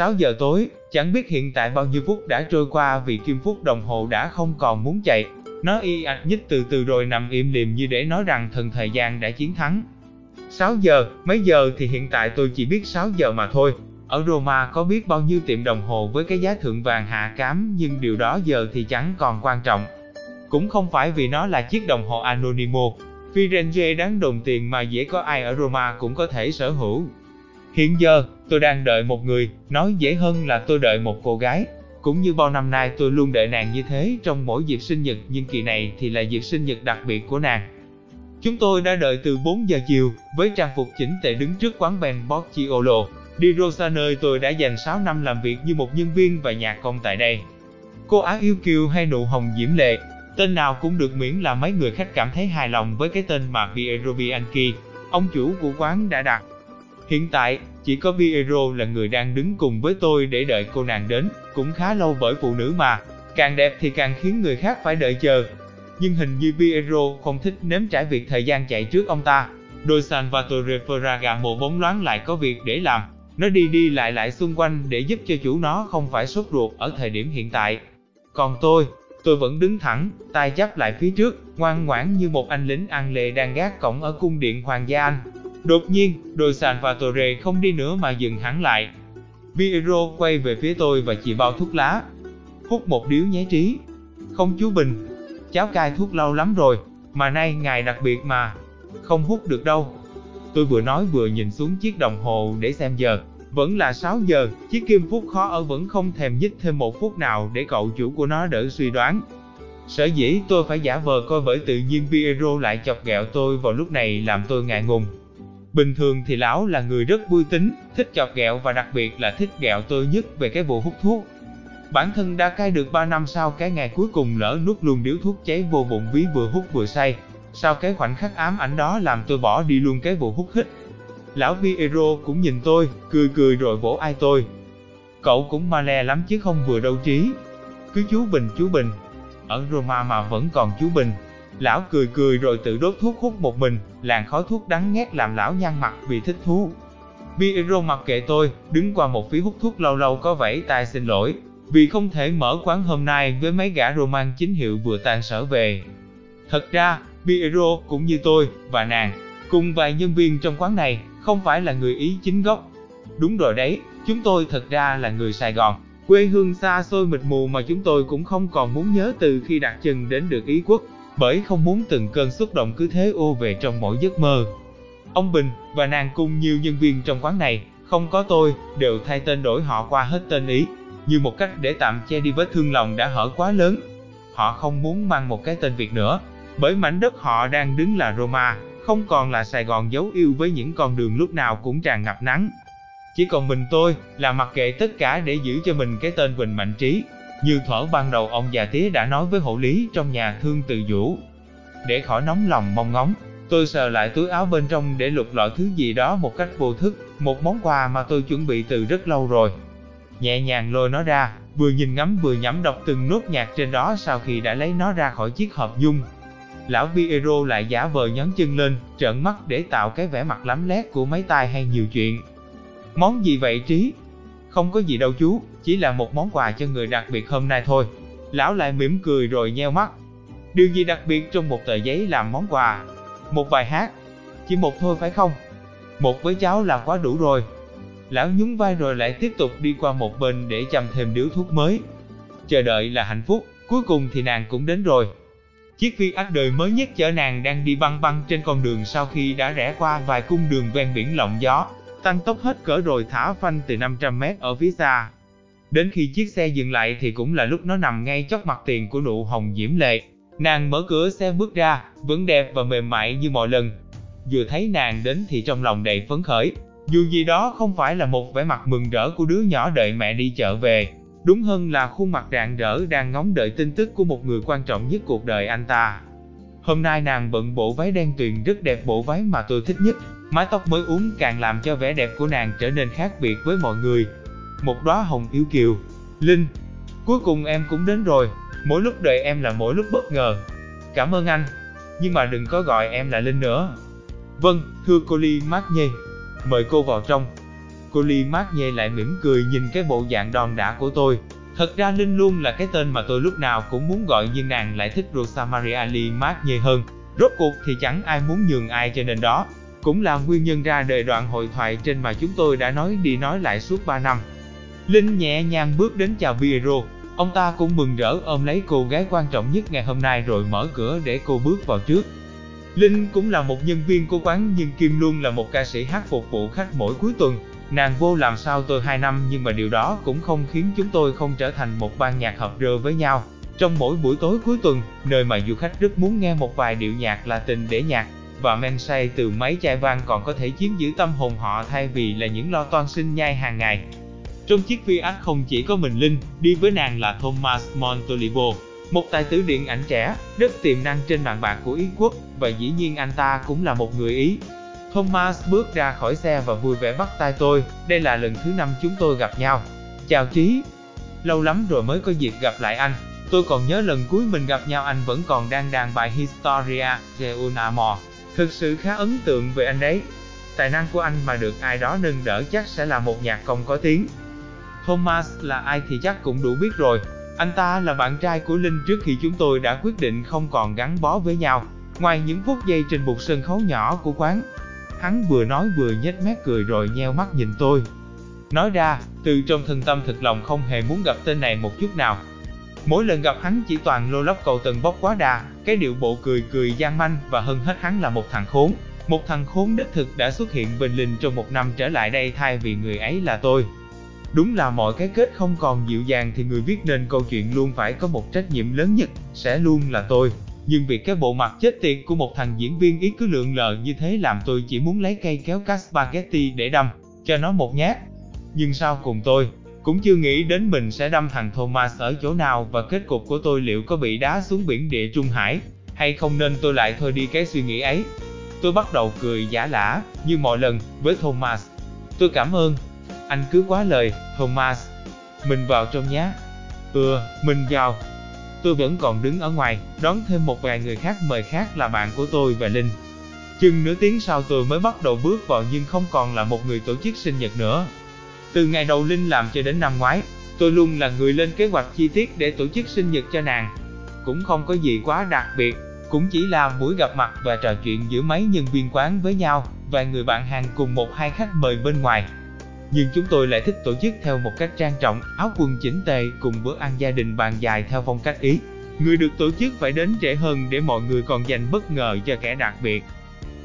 6 giờ tối, chẳng biết hiện tại bao nhiêu phút đã trôi qua vì kim phút đồng hồ đã không còn muốn chạy. Nó y ạch nhích từ từ rồi nằm im lìm như để nói rằng thần thời gian đã chiến thắng. 6 giờ, mấy giờ thì hiện tại tôi chỉ biết 6 giờ mà thôi. Ở Roma có biết bao nhiêu tiệm đồng hồ với cái giá thượng vàng hạ cám nhưng điều đó giờ thì chẳng còn quan trọng. Cũng không phải vì nó là chiếc đồng hồ Anonimo. Firenze đáng đồng tiền mà dễ có ai ở Roma cũng có thể sở hữu. Hiện giờ, tôi đang đợi một người, nói dễ hơn là tôi đợi một cô gái. Cũng như bao năm nay tôi luôn đợi nàng như thế trong mỗi dịp sinh nhật nhưng kỳ này thì là dịp sinh nhật đặc biệt của nàng. Chúng tôi đã đợi từ 4 giờ chiều, với trang phục chỉnh tề đứng trước quán Ben Bocciolo. Di Rosa nơi tôi đã dành 6 năm làm việc như một nhân viên và nhạc công tại đây. Cô Á yêu kiều hay nụ hồng diễm lệ, tên nào cũng được miễn là mấy người khách cảm thấy hài lòng với cái tên mà Piero Bianchi, ông chủ của quán đã đặt. Hiện tại, chỉ có Piero là người đang đứng cùng với tôi để đợi cô nàng đến, cũng khá lâu bởi phụ nữ mà, càng đẹp thì càng khiến người khác phải đợi chờ. Nhưng hình như Piero không thích nếm trải việc thời gian chạy trước ông ta. Đôi Salvatore Ferragamo bóng loáng lại có việc để làm, nó đi đi lại lại xung quanh để giúp cho chủ nó không phải sốt ruột ở thời điểm hiện tại. Còn tôi, tôi vẫn đứng thẳng, tay chắp lại phía trước, ngoan ngoãn như một anh lính ăn lệ đang gác cổng ở cung điện Hoàng gia Anh. Đột nhiên, đôi rề không đi nữa mà dừng hẳn lại. Piero quay về phía tôi và chỉ bao thuốc lá. Hút một điếu nhé trí. Không chú Bình, cháu cai thuốc lâu lắm rồi, mà nay ngày đặc biệt mà. Không hút được đâu. Tôi vừa nói vừa nhìn xuống chiếc đồng hồ để xem giờ. Vẫn là 6 giờ, chiếc kim phút khó ở vẫn không thèm nhích thêm một phút nào để cậu chủ của nó đỡ suy đoán. Sở dĩ tôi phải giả vờ coi bởi tự nhiên Piero lại chọc ghẹo tôi vào lúc này làm tôi ngại ngùng. Bình thường thì lão là người rất vui tính, thích chọc ghẹo và đặc biệt là thích ghẹo tôi nhất về cái vụ hút thuốc. Bản thân đã cai được 3 năm sau cái ngày cuối cùng lỡ nuốt luôn điếu thuốc cháy vô bụng ví vừa hút vừa say. Sau cái khoảnh khắc ám ảnh đó làm tôi bỏ đi luôn cái vụ hút hít. Lão Piero cũng nhìn tôi, cười cười rồi vỗ ai tôi. Cậu cũng ma le lắm chứ không vừa đâu trí. Cứ chú Bình chú Bình. Ở Roma mà vẫn còn chú Bình. Lão cười cười rồi tự đốt thuốc hút một mình, làn khói thuốc đắng ngắt làm lão nhăn mặt vì thích thú. Piero mặc kệ tôi, đứng qua một phía hút thuốc lâu lâu có vẫy tay xin lỗi, vì không thể mở quán hôm nay với mấy gã Roman chính hiệu vừa tan sở về. Thật ra, Piero cũng như tôi, và nàng, cùng vài nhân viên trong quán này, không phải là người Ý chính gốc. Đúng rồi đấy, chúng tôi thật ra là người Sài Gòn, quê hương xa xôi mịt mù mà chúng tôi cũng không còn muốn nhớ từ khi đặt chân đến được Ý quốc, bởi không muốn từng cơn xúc động cứ thế ô về trong mỗi giấc mơ. Ông Bình và nàng cùng nhiều nhân viên trong quán này, không có tôi, đều thay tên đổi họ qua hết tên Ý, như một cách để tạm che đi vết thương lòng đã hở quá lớn. Họ không muốn mang một cái tên Việt nữa, bởi mảnh đất họ đang đứng là Roma, không còn là Sài Gòn dấu yêu với những con đường lúc nào cũng tràn ngập nắng. Chỉ còn mình tôi, là mặc kệ tất cả để giữ cho mình cái tên Quỳnh Mạnh Trí, như thuở ban đầu ông già tía đã nói với hộ lý trong nhà thương từ vũ. Để khỏi nóng lòng mong ngóng, tôi sờ lại túi áo bên trong để lục lọi thứ gì đó một cách vô thức, một món quà mà tôi chuẩn bị từ rất lâu rồi. Nhẹ nhàng lôi nó ra, vừa nhìn ngắm vừa nhẩm đọc từng nốt nhạc trên đó sau khi đã lấy nó ra khỏi chiếc hộp dung, Lão Piero lại giả vờ nhón chân lên, trợn mắt để tạo cái vẻ mặt lắm lét của mấy tai hay nhiều chuyện. Món gì vậy Trí? Không có gì đâu chú, chỉ là một món quà cho người đặc biệt hôm nay thôi. Lão lại mỉm cười rồi nheo mắt. Điều gì đặc biệt trong một tờ giấy làm món quà? Một bài hát? Chỉ một thôi phải không? Một với cháu là quá đủ rồi. Lão nhún vai rồi lại tiếp tục đi qua một bên để chăm thêm điếu thuốc mới. Chờ đợi là hạnh phúc, cuối cùng thì nàng cũng đến rồi. Chiếc phi ác đời mới nhất chở nàng đang đi băng băng trên con đường sau khi đã rẽ qua vài cung đường ven biển lộng gió, tăng tốc hết cỡ rồi thả phanh từ 500m ở phía xa. Đến khi chiếc xe dừng lại thì cũng là lúc nó nằm ngay chót mặt tiền của nụ hồng diễm lệ. Nàng mở cửa xe bước ra, vẫn đẹp và mềm mại như mọi lần. Vừa thấy nàng đến thì trong lòng đầy phấn khởi, dù gì đó không phải là một vẻ mặt mừng rỡ của đứa nhỏ đợi mẹ đi chợ về, Đúng hơn là khuôn mặt rạng rỡ đang ngóng đợi tin tức của một người quan trọng nhất cuộc đời anh ta. Hôm nay nàng bận bộ váy đen tuyền rất đẹp bộ váy mà tôi thích nhất, mái tóc mới uống càng làm cho vẻ đẹp của nàng trở nên khác biệt với mọi người. Một đóa hồng yêu kiều. Linh, cuối cùng em cũng đến rồi, mỗi lúc đợi em là mỗi lúc bất ngờ. Cảm ơn anh, nhưng mà đừng có gọi em là Linh nữa. Vâng, thưa cô Ly Mát Nhê, mời cô vào trong. Cô Ly Marnier lại mỉm cười nhìn cái bộ dạng đòn đả của tôi. Thật ra Linh luôn là cái tên mà tôi lúc nào cũng muốn gọi nhưng nàng lại thích Rosa Maria Lee nhê hơn. Rốt cuộc thì chẳng ai muốn nhường ai cho nên đó. Cũng là nguyên nhân ra đời đoạn hội thoại trên mà chúng tôi đã nói đi nói lại suốt 3 năm. Linh nhẹ nhàng bước đến chào Piero. Ông ta cũng mừng rỡ ôm lấy cô gái quan trọng nhất ngày hôm nay rồi mở cửa để cô bước vào trước. Linh cũng là một nhân viên của quán nhưng Kim luôn là một ca sĩ hát phục vụ khách mỗi cuối tuần. Nàng vô làm sao tôi 2 năm nhưng mà điều đó cũng không khiến chúng tôi không trở thành một ban nhạc hợp rơ với nhau. Trong mỗi buổi tối cuối tuần, nơi mà du khách rất muốn nghe một vài điệu nhạc là tình để nhạc, và men say từ mấy chai vang còn có thể chiếm giữ tâm hồn họ thay vì là những lo toan sinh nhai hàng ngày. Trong chiếc Fiat không chỉ có mình Linh, đi với nàng là Thomas Montolivo, một tài tử điện ảnh trẻ, rất tiềm năng trên mạng bạc của Ý quốc, và dĩ nhiên anh ta cũng là một người Ý. Thomas bước ra khỏi xe và vui vẻ bắt tay tôi, đây là lần thứ năm chúng tôi gặp nhau. Chào Trí, lâu lắm rồi mới có dịp gặp lại anh. Tôi còn nhớ lần cuối mình gặp nhau anh vẫn còn đang đàn bài Historia de un Amor. Thực sự khá ấn tượng về anh đấy. Tài năng của anh mà được ai đó nâng đỡ chắc sẽ là một nhạc công có tiếng. Thomas là ai thì chắc cũng đủ biết rồi. Anh ta là bạn trai của Linh trước khi chúng tôi đã quyết định không còn gắn bó với nhau. Ngoài những phút giây trên một sân khấu nhỏ của quán, hắn vừa nói vừa nhếch mép cười rồi nheo mắt nhìn tôi. Nói ra, từ trong thân tâm thực lòng không hề muốn gặp tên này một chút nào. Mỗi lần gặp hắn chỉ toàn lô lóc cầu tần bóc quá đà, cái điệu bộ cười cười gian manh và hơn hết hắn là một thằng khốn. Một thằng khốn đích thực đã xuất hiện bình lình trong một năm trở lại đây thay vì người ấy là tôi. Đúng là mọi cái kết không còn dịu dàng thì người viết nên câu chuyện luôn phải có một trách nhiệm lớn nhất, sẽ luôn là tôi. Nhưng vì cái bộ mặt chết tiệt của một thằng diễn viên ít cứ lượng lờ như thế làm tôi chỉ muốn lấy cây kéo cắt spaghetti để đâm, cho nó một nhát. Nhưng sao cùng tôi, cũng chưa nghĩ đến mình sẽ đâm thằng Thomas ở chỗ nào và kết cục của tôi liệu có bị đá xuống biển địa Trung Hải, hay không nên tôi lại thôi đi cái suy nghĩ ấy. Tôi bắt đầu cười giả lả, như mọi lần, với Thomas. Tôi cảm ơn. Anh cứ quá lời, Thomas. Mình vào trong nhá. Ừ, mình vào. Tôi vẫn còn đứng ở ngoài, đón thêm một vài người khác mời khác là bạn của tôi và Linh. Chừng nửa tiếng sau tôi mới bắt đầu bước vào nhưng không còn là một người tổ chức sinh nhật nữa. Từ ngày đầu Linh làm cho đến năm ngoái, tôi luôn là người lên kế hoạch chi tiết để tổ chức sinh nhật cho nàng. Cũng không có gì quá đặc biệt, cũng chỉ là buổi gặp mặt và trò chuyện giữa mấy nhân viên quán với nhau, vài người bạn hàng cùng một hai khách mời bên ngoài. Nhưng chúng tôi lại thích tổ chức theo một cách trang trọng, áo quần chỉnh tề cùng bữa ăn gia đình bàn dài theo phong cách Ý. Người được tổ chức phải đến trễ hơn để mọi người còn dành bất ngờ cho kẻ đặc biệt.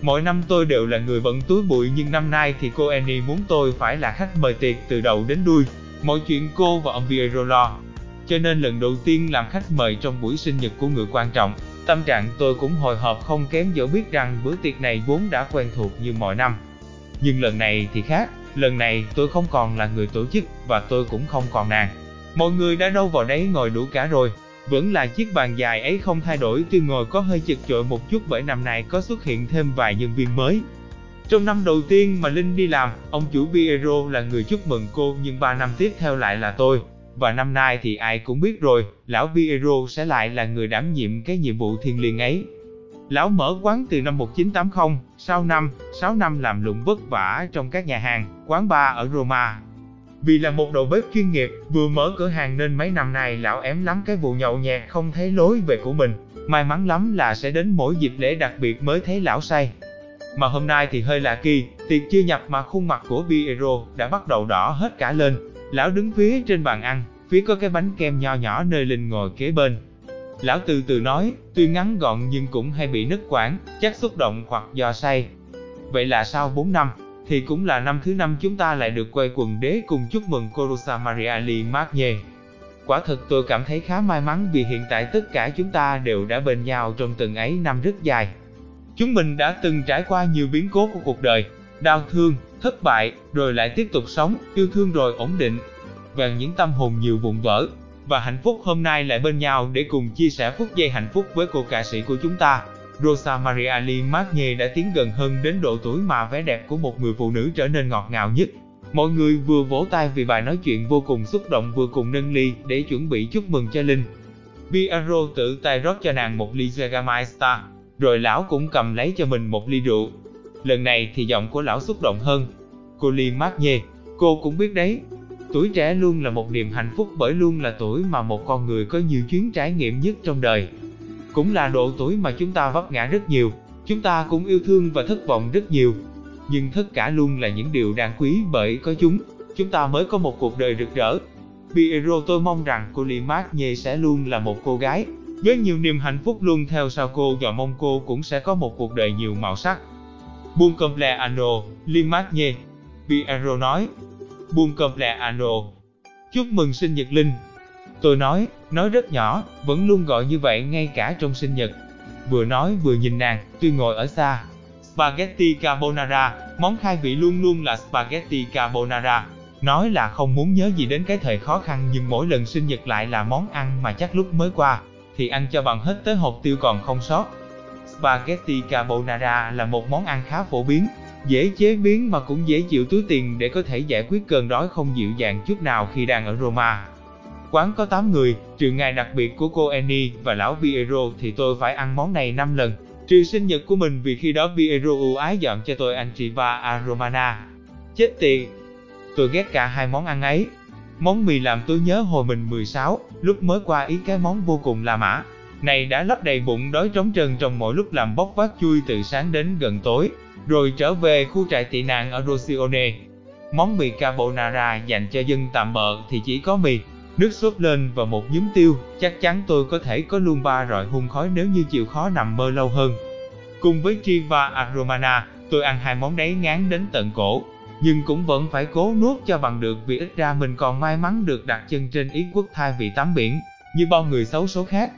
Mỗi năm tôi đều là người bận túi bụi nhưng năm nay thì cô Annie muốn tôi phải là khách mời tiệc từ đầu đến đuôi. Mọi chuyện cô và ông Piero lo. Cho nên lần đầu tiên làm khách mời trong buổi sinh nhật của người quan trọng, tâm trạng tôi cũng hồi hộp không kém dẫu biết rằng bữa tiệc này vốn đã quen thuộc như mọi năm. Nhưng lần này thì khác, lần này tôi không còn là người tổ chức và tôi cũng không còn nàng. Mọi người đã đâu vào đấy ngồi đủ cả rồi, vẫn là chiếc bàn dài ấy không thay đổi tuy ngồi có hơi chật chội một chút bởi năm nay có xuất hiện thêm vài nhân viên mới. Trong năm đầu tiên mà Linh đi làm, ông chủ Piero là người chúc mừng cô nhưng 3 năm tiếp theo lại là tôi. Và năm nay thì ai cũng biết rồi, lão Piero sẽ lại là người đảm nhiệm cái nhiệm vụ thiêng liêng ấy. Lão mở quán từ năm 1980, sau năm, 6 năm làm lụng vất vả trong các nhà hàng, quán bar ở Roma, vì là một đầu bếp chuyên nghiệp, vừa mở cửa hàng nên mấy năm nay lão ém lắm cái vụ nhậu nhẹt không thấy lối về của mình. May mắn lắm là sẽ đến mỗi dịp lễ đặc biệt mới thấy lão say. Mà hôm nay thì hơi lạ kỳ, tiệc chưa nhập mà khuôn mặt của Piero đã bắt đầu đỏ hết cả lên. Lão đứng phía trên bàn ăn, phía có cái bánh kem nho nhỏ nơi Linh ngồi kế bên. Lão từ từ nói, tuy ngắn gọn nhưng cũng hay bị nứt quãng, chắc xúc động hoặc do say. Vậy là sau 4 năm, thì cũng là năm thứ năm chúng ta lại được quay quần đế cùng chúc mừng Corosa Maria Li Magne. Quả thực tôi cảm thấy khá may mắn vì hiện tại tất cả chúng ta đều đã bên nhau trong từng ấy năm rất dài. Chúng mình đã từng trải qua nhiều biến cố của cuộc đời, đau thương, thất bại, rồi lại tiếp tục sống, yêu thương rồi ổn định. Và những tâm hồn nhiều vụn vỡ, và hạnh phúc hôm nay lại bên nhau để cùng chia sẻ phút giây hạnh phúc với cô ca sĩ của chúng ta. Rosa Maria Lee Marnier đã tiến gần hơn đến độ tuổi mà vẻ đẹp của một người phụ nữ trở nên ngọt ngào nhất. Mọi người vừa vỗ tay vì bài nói chuyện vô cùng xúc động vừa cùng nâng ly để chuẩn bị chúc mừng cho Linh. Piero tự tay rót cho nàng một ly Jägermeister, rồi lão cũng cầm lấy cho mình một ly rượu. Lần này thì giọng của lão xúc động hơn. Cô Lee Marnier, Cô cũng biết đấy, tuổi trẻ luôn là một niềm hạnh phúc bởi luôn là tuổi mà một con người có nhiều chuyến trải nghiệm nhất trong đời. Cũng là độ tuổi mà chúng ta vấp ngã rất nhiều, chúng ta cũng yêu thương và thất vọng rất nhiều. Nhưng tất cả luôn là những điều đáng quý bởi có chúng, chúng ta mới có một cuộc đời rực rỡ. Piero tôi mong rằng cô Lee Marnier sẽ luôn là một cô gái, với nhiều niềm hạnh phúc luôn theo sau cô và mong cô cũng sẽ có một cuộc đời nhiều màu sắc. Buon compleanno, Lee Marnier. Piero nói. Buon compleanno. Chúc mừng sinh nhật Linh. Tôi nói, nói rất nhỏ, vẫn luôn gọi như vậy ngay cả trong sinh nhật. Vừa nói vừa nhìn nàng, tuy ngồi ở xa. Spaghetti carbonara, món khai vị luôn luôn là spaghetti carbonara. Nói là không muốn nhớ gì đến cái thời khó khăn nhưng mỗi lần sinh nhật lại là món ăn mà chắc lúc mới qua, thì ăn cho bằng hết tới hộp tiêu còn không sót. Spaghetti carbonara là một món ăn khá phổ biến, dễ chế biến mà cũng dễ chịu túi tiền để có thể giải quyết cơn đói không dịu dàng chút nào khi đang ở Roma. Quán có 8 người, trừ ngày đặc biệt của cô Annie và lão Piero thì tôi phải ăn món này 5 lần, trừ sinh nhật của mình vì khi đó Piero ưu ái dọn cho tôi Antriva a Romana. Chết tiệt! Tôi ghét cả hai món ăn ấy. Món mì làm tôi nhớ hồi mình 16, lúc mới qua ý cái món vô cùng là mã. Này đã lấp đầy bụng đói trống trơn trong mỗi lúc làm bốc vác chui từ sáng đến gần tối, rồi trở về khu trại tị nạn ở Rosione. Món mì carbonara dành cho dân tạm bợ thì chỉ có mì, nước sốt lên và một nhúm tiêu, chắc chắn tôi có thể có luôn ba rọi hun khói nếu như chịu khó nằm mơ lâu hơn. Cùng với Triva Aromana, tôi ăn hai món đấy ngán đến tận cổ, nhưng cũng vẫn phải cố nuốt cho bằng được vì ít ra mình còn may mắn được đặt chân trên ý quốc thay vì tắm biển, như bao người xấu số khác.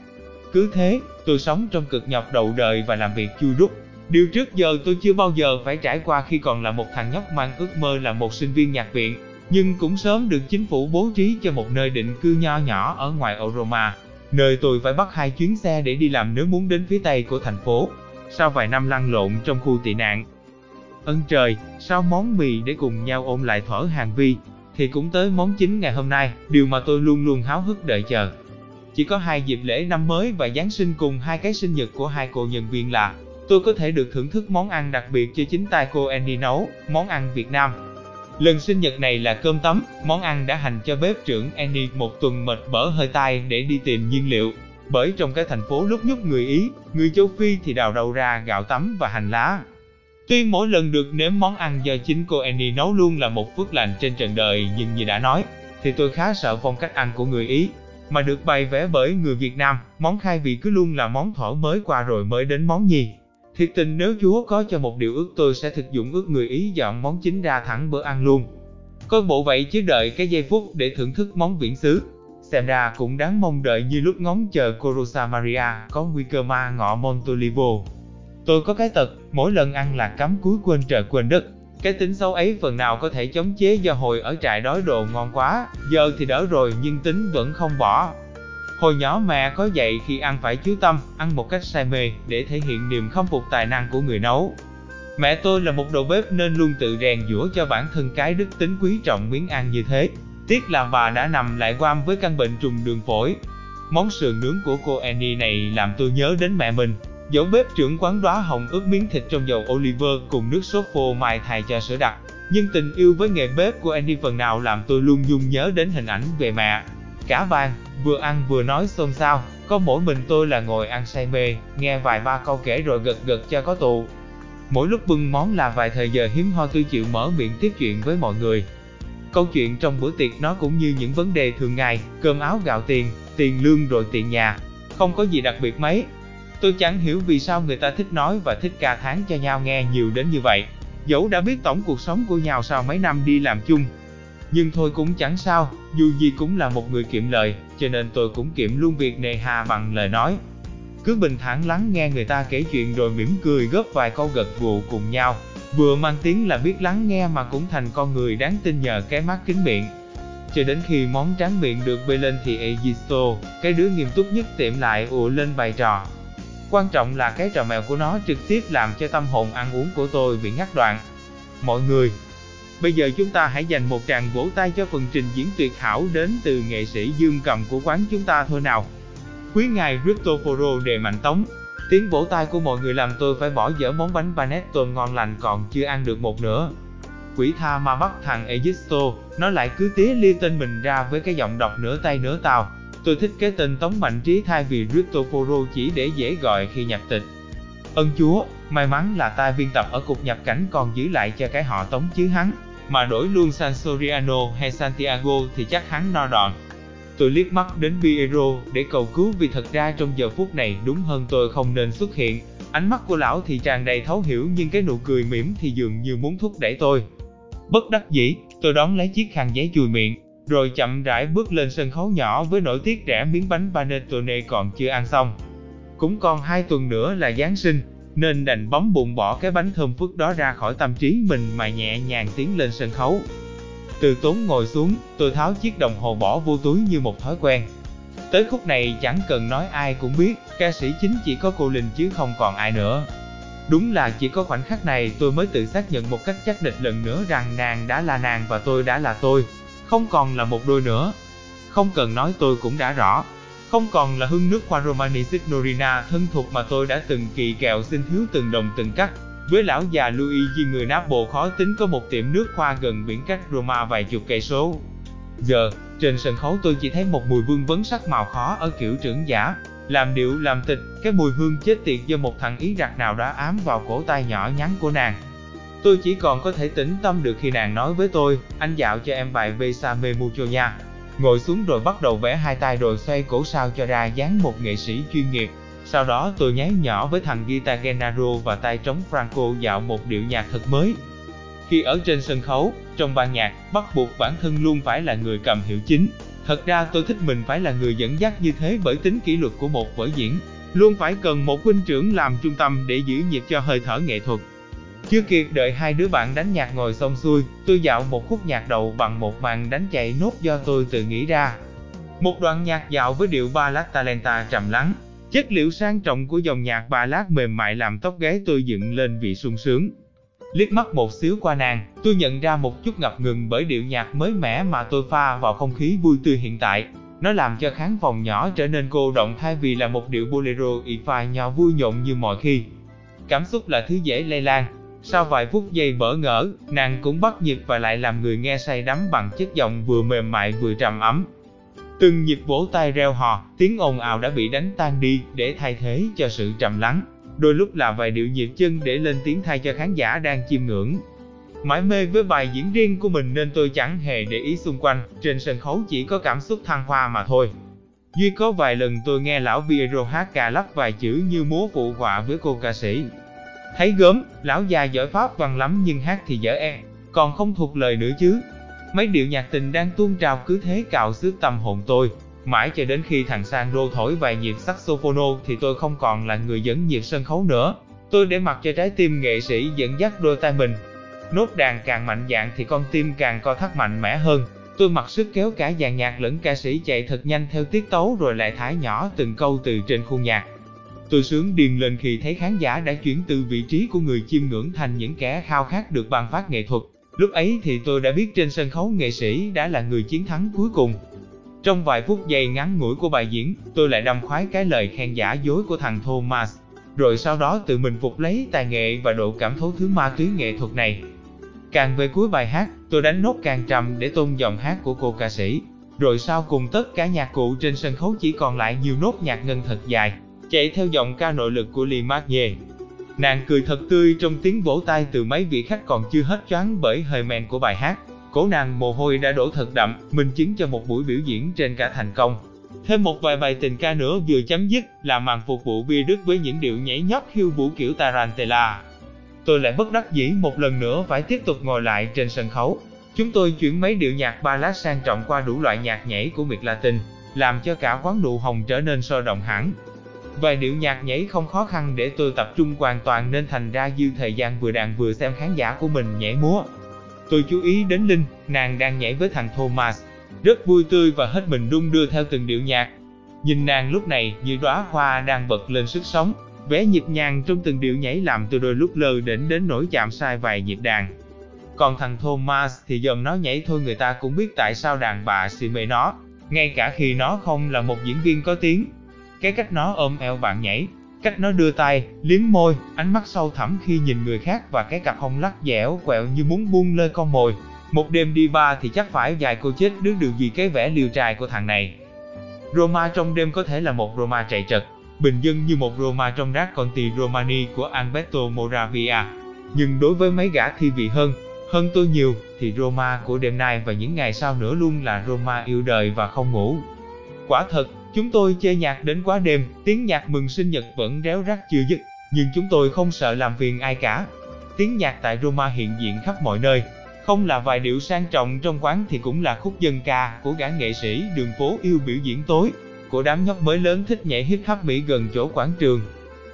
Cứ thế, tôi sống trong cực nhọc đầu đời và làm việc chui rút. Điều trước giờ tôi chưa bao giờ phải trải qua khi còn là một thằng nhóc mang ước mơ là một sinh viên nhạc viện, nhưng cũng sớm được chính phủ bố trí cho một nơi định cư nho nhỏ ở ngoài Oroma, nơi tôi phải bắt hai chuyến xe để đi làm nếu muốn đến phía tây của thành phố. Sau vài năm lăn lộn trong khu tị nạn, ân trời, sau món mì để cùng nhau ôm lại thở hàng vi, thì cũng tới món chính ngày hôm nay, điều mà tôi luôn luôn háo hức đợi chờ. Chỉ có hai dịp lễ năm mới và Giáng sinh cùng hai cái sinh nhật của hai cô nhân viên là tôi có thể được thưởng thức món ăn đặc biệt cho chính tay cô Annie nấu, món ăn Việt Nam. Lần sinh nhật này là cơm tấm, món ăn đã hành cho bếp trưởng Annie một tuần mệt bở hơi tai để đi tìm nhiên liệu. Bởi trong cái thành phố lúc nhúc người Ý, người châu Phi thì đào đầu ra gạo tấm và hành lá. Tuy mỗi lần được nếm món ăn do chính cô Annie nấu luôn là một phước lành trên trần đời nhưng như đã nói, thì tôi khá sợ phong cách ăn của người Ý. Mà được bày vẽ bởi người Việt Nam, món khai vị cứ luôn là món thỏ mới qua rồi mới đến món gì. Thiệt tình nếu Chúa có cho một điều ước tôi sẽ thực dụng ước người Ý dọn món chính ra thẳng bữa ăn luôn. Có bộ vậy chứ đợi cái giây phút để thưởng thức món viễn xứ. Xem ra cũng đáng mong đợi như lúc ngóng chờ Corosa Maria có nguy cơ ma ngọ Montolivo. Tôi có cái tật, mỗi lần ăn là cắm cúi quên trời quên đất. Cái tính xấu ấy phần nào có thể chống chế do hồi ở trại đói đồ ngon quá, giờ thì đỡ rồi nhưng tính vẫn không bỏ. Hồi nhỏ mẹ có dạy khi ăn phải chú tâm, ăn một cách say mê, để thể hiện niềm khâm phục tài năng của người nấu. Mẹ tôi là một đầu bếp nên luôn tự rèn giũa cho bản thân cái đức tính quý trọng miếng ăn như thế. Tiếc là bà đã nằm lại quam với căn bệnh trùng đường phổi. Món sườn nướng của cô Annie này làm tôi nhớ đến mẹ mình. Dẫu bếp trưởng quán đóa hồng ướp miếng thịt trong dầu oliver cùng nước sốt phô mai thay cho sữa đặc. Nhưng tình yêu với nghề bếp của Annie phần nào làm tôi luôn dung nhớ đến hình ảnh về mẹ. Cả vàng, vừa ăn vừa nói xôn xao, có mỗi mình tôi là ngồi ăn say mê, nghe vài ba câu kể rồi gật gật cho có tụ. Mỗi lúc bưng món là vài thời giờ hiếm hoi tôi chịu mở miệng tiếp chuyện với mọi người. Câu chuyện trong bữa tiệc nó cũng như những vấn đề thường ngày, cơm áo gạo tiền, tiền lương rồi tiền nhà, không có gì đặc biệt mấy. Tôi chẳng hiểu vì sao người ta thích nói và thích ca tháng cho nhau nghe nhiều đến như vậy. Dẫu đã biết tổng cuộc sống của nhau sau mấy năm đi làm chung, nhưng thôi cũng chẳng sao, dù gì cũng là một người kiệm lời, cho nên tôi cũng kiệm luôn việc nề hà bằng lời nói. Cứ bình thản lắng nghe người ta kể chuyện rồi mỉm cười góp vài câu gật gù cùng nhau. Vừa mang tiếng là biết lắng nghe mà cũng thành con người đáng tin nhờ cái mắt kính miệng. Cho đến khi món tráng miệng được bê lên thì Egisto, cái đứa nghiêm túc nhất tiệm lại ùa lên bài trò. Quan trọng là cái trò mèo của nó trực tiếp làm cho tâm hồn ăn uống của tôi bị ngắt đoạn. Mọi người, Bây giờ chúng ta hãy dành một tràng vỗ tay cho phần trình diễn tuyệt hảo đến từ nghệ sĩ Dương Cầm của quán chúng ta thôi nào. Quý ngài Cristoforo đề mạnh tống. Tiếng vỗ tay của mọi người làm tôi phải bỏ dở món bánh panettone ngon lành còn chưa ăn được một nữa. quỷ tha ma bắt thằng Egisto, nó lại cứ tía lia tên mình ra với cái giọng đọc nửa tay nửa tàu. Tôi thích cái tên Tống Mạnh Trí thay vì Cristoforo chỉ để dễ gọi khi nhập tịch. Ân Chúa, may mắn là ta biên tập ở cục nhập cảnh còn giữ lại cho cái họ Tống chứ hắn, mà đổi luôn San Soriano hay Santiago thì chắc hắn no đòn. Tôi liếc mắt đến Piero để cầu cứu vì thật ra trong giờ phút này đúng hơn tôi không nên xuất hiện. Ánh mắt của lão thì tràn đầy thấu hiểu nhưng cái nụ cười mỉm thì dường như muốn thúc đẩy tôi. Bất đắc dĩ, tôi đón lấy chiếc khăn giấy chùi miệng, rồi chậm rãi bước lên sân khấu nhỏ với nỗi tiếc rẻ miếng bánh panettone còn chưa ăn xong. Cũng còn hai tuần nữa là Giáng sinh, nên đành bấm bụng bỏ cái bánh thơm phức đó ra khỏi tâm trí mình mà nhẹ nhàng tiến lên sân khấu. Từ tốn ngồi xuống, tôi tháo chiếc đồng hồ bỏ vô túi như một thói quen. Tới khúc này chẳng cần nói ai cũng biết, ca sĩ chính chỉ có cô Linh chứ không còn ai nữa. Đúng là chỉ có khoảnh khắc này tôi mới tự xác nhận một cách chắc địch lần nữa rằng nàng đã là nàng và tôi đã là tôi, không còn là một đôi nữa. Không cần nói tôi cũng đã rõ, không còn là hương nước hoa Romani Signorina thân thuộc mà tôi đã từng kỳ kẹo xin thiếu từng đồng từng cắt. Với lão già Luigi người Napoli khó tính có một tiệm nước hoa gần biển cách Roma vài chục cây số. Giờ, trên sân khấu tôi chỉ thấy một mùi vương vấn sắc màu khó ở kiểu trưởng giả, làm điệu làm tịch, cái mùi hương chết tiệt do một thằng ý rạc nào đó ám vào cổ tay nhỏ nhắn của nàng. Tôi chỉ còn có thể tĩnh tâm được khi nàng nói với tôi, anh dạo cho em bài Besame Mucho nha. Ngồi xuống rồi bắt đầu vẽ hai tay rồi xoay cổ sao cho ra dáng một nghệ sĩ chuyên nghiệp. Sau đó tôi nháy nhỏ với thằng guitar Gennaro và tay trống Franco dạo một điệu nhạc thật mới. Khi ở trên sân khấu, trong ban nhạc, bắt buộc bản thân luôn phải là người cầm hiệu chính. Thật ra tôi thích mình phải là người dẫn dắt như thế bởi tính kỷ luật của một vở diễn. Luôn phải cần một huynh trưởng làm trung tâm để giữ nhịp cho hơi thở nghệ thuật. Chưa kịp đợi hai đứa bạn đánh nhạc ngồi xong xuôi, tôi dạo một khúc nhạc đầu bằng một màn đánh chạy nốt do tôi tự nghĩ ra. Một đoạn nhạc dạo với điệu ballad talenta trầm lắng, chất liệu sang trọng của dòng nhạc ballad mềm mại làm tóc gáy tôi dựng lên vị sung sướng. Liếc mắt một xíu qua nàng, tôi nhận ra một chút ngập ngừng bởi điệu nhạc mới mẻ mà tôi pha vào không khí vui tươi hiện tại. Nó làm cho khán phòng nhỏ trở nên cô động thay vì là một điệu bolero y phai nhỏ vui nhộn như mọi khi. Cảm xúc là thứ dễ lây lan, sau vài phút giây bỡ ngỡ, nàng cũng bắt nhịp và lại làm người nghe say đắm bằng chất giọng vừa mềm mại vừa trầm ấm. Từng nhịp vỗ tay reo hò, tiếng ồn ào đã bị đánh tan đi để thay thế cho sự trầm lắng. Đôi lúc là vài điệu nhịp chân để lên tiếng thay cho khán giả đang chiêm ngưỡng. Mãi mê với bài diễn riêng của mình nên tôi chẳng hề để ý xung quanh, trên sân khấu chỉ có cảm xúc thăng hoa mà thôi. Duy có vài lần tôi nghe lão Piero hát cà lắp vài chữ như múa phụ họa với cô ca sĩ, Thấy gớm, lão già giỏi pháp văn lắm nhưng hát thì dở e, còn không thuộc lời nữa chứ. Mấy điệu nhạc tình đang tuôn trào cứ thế cạo xước tâm hồn tôi. Mãi cho đến khi thằng Sang Rô thổi vài nhịp saxophono thì tôi không còn là người dẫn nhịp sân khấu nữa. Tôi để mặc cho trái tim nghệ sĩ dẫn dắt đôi tay mình. Nốt đàn càng mạnh dạn thì con tim càng co thắt mạnh mẽ hơn. Tôi mặc sức kéo cả dàn nhạc lẫn ca sĩ chạy thật nhanh theo tiết tấu rồi lại thả nhỏ từng câu từ trên khuôn nhạc. Tôi sướng điền lên khi thấy khán giả đã chuyển từ vị trí của người chiêm ngưỡng thành những kẻ khao khát được ban phát nghệ thuật. Lúc ấy thì tôi đã biết trên sân khấu nghệ sĩ đã là người chiến thắng cuối cùng. Trong vài phút giây ngắn ngủi của bài diễn, tôi lại đâm khoái cái lời khen giả dối của thằng Thomas. Rồi sau đó tự mình phục lấy tài nghệ và độ cảm thấu thứ ma túy nghệ thuật này. Càng về cuối bài hát, tôi đánh nốt càng trầm để tôn giọng hát của cô ca sĩ. Rồi sau cùng tất cả nhạc cụ trên sân khấu chỉ còn lại nhiều nốt nhạc ngân thật dài, chạy theo giọng ca nội lực của Lee Marnier. Nàng cười thật tươi trong tiếng vỗ tay từ mấy vị khách còn chưa hết choáng bởi hơi men của bài hát. Cổ nàng mồ hôi đã đổ thật đậm, minh chứng cho một buổi biểu diễn trên cả thành công. Thêm một vài bài tình ca nữa vừa chấm dứt là màn phục vụ bia đức với những điệu nhảy nhót khiêu vũ kiểu Tarantella. Tôi lại bất đắc dĩ một lần nữa phải tiếp tục ngồi lại trên sân khấu. Chúng tôi chuyển mấy điệu nhạc ballad sang trọng qua đủ loại nhạc nhảy của Miệt Latin, làm cho cả quán nụ hồng trở nên sôi động hẳn. Vài điệu nhạc nhảy không khó khăn để tôi tập trung hoàn toàn nên thành ra dư thời gian vừa đàn vừa xem khán giả của mình nhảy múa. Tôi chú ý đến Linh, nàng đang nhảy với thằng Thomas, rất vui tươi và hết mình đung đưa theo từng điệu nhạc. Nhìn nàng lúc này như đóa hoa đang bật lên sức sống, vẻ nhịp nhàng trong từng điệu nhảy làm tôi đôi lúc lơ đỉnh đến nỗi chạm sai vài nhịp đàn. Còn thằng Thomas thì dòm nó nhảy thôi người ta cũng biết tại sao đàn bà xì mê nó, ngay cả khi nó không là một diễn viên có tiếng. Cái cách nó ôm eo bạn nhảy, Cách nó đưa tay, liếm môi, ánh mắt sâu thẳm khi nhìn người khác và cái cặp hông lắc dẻo quẹo như muốn buông lơi con mồi. Một đêm đi ba thì chắc phải dài cô chết đứa điều gì cái vẻ liều trai của thằng này. Roma trong đêm có thể là một Roma chạy trật, bình dân như một Roma trong rác Conti Romani của Alberto Moravia. Nhưng đối với mấy gã thi vị hơn, hơn tôi nhiều, thì Roma của đêm nay và những ngày sau nữa luôn là Roma yêu đời và không ngủ. Quả thật, chúng tôi chơi nhạc đến quá đêm, tiếng nhạc mừng sinh nhật vẫn réo rắt chưa dứt, nhưng chúng tôi không sợ làm phiền ai cả. Tiếng nhạc tại Roma hiện diện khắp mọi nơi, không là vài điệu sang trọng trong quán thì cũng là khúc dân ca của gã nghệ sĩ đường phố yêu biểu diễn tối, của đám nhóc mới lớn thích nhảy hip hop Mỹ gần chỗ quảng trường.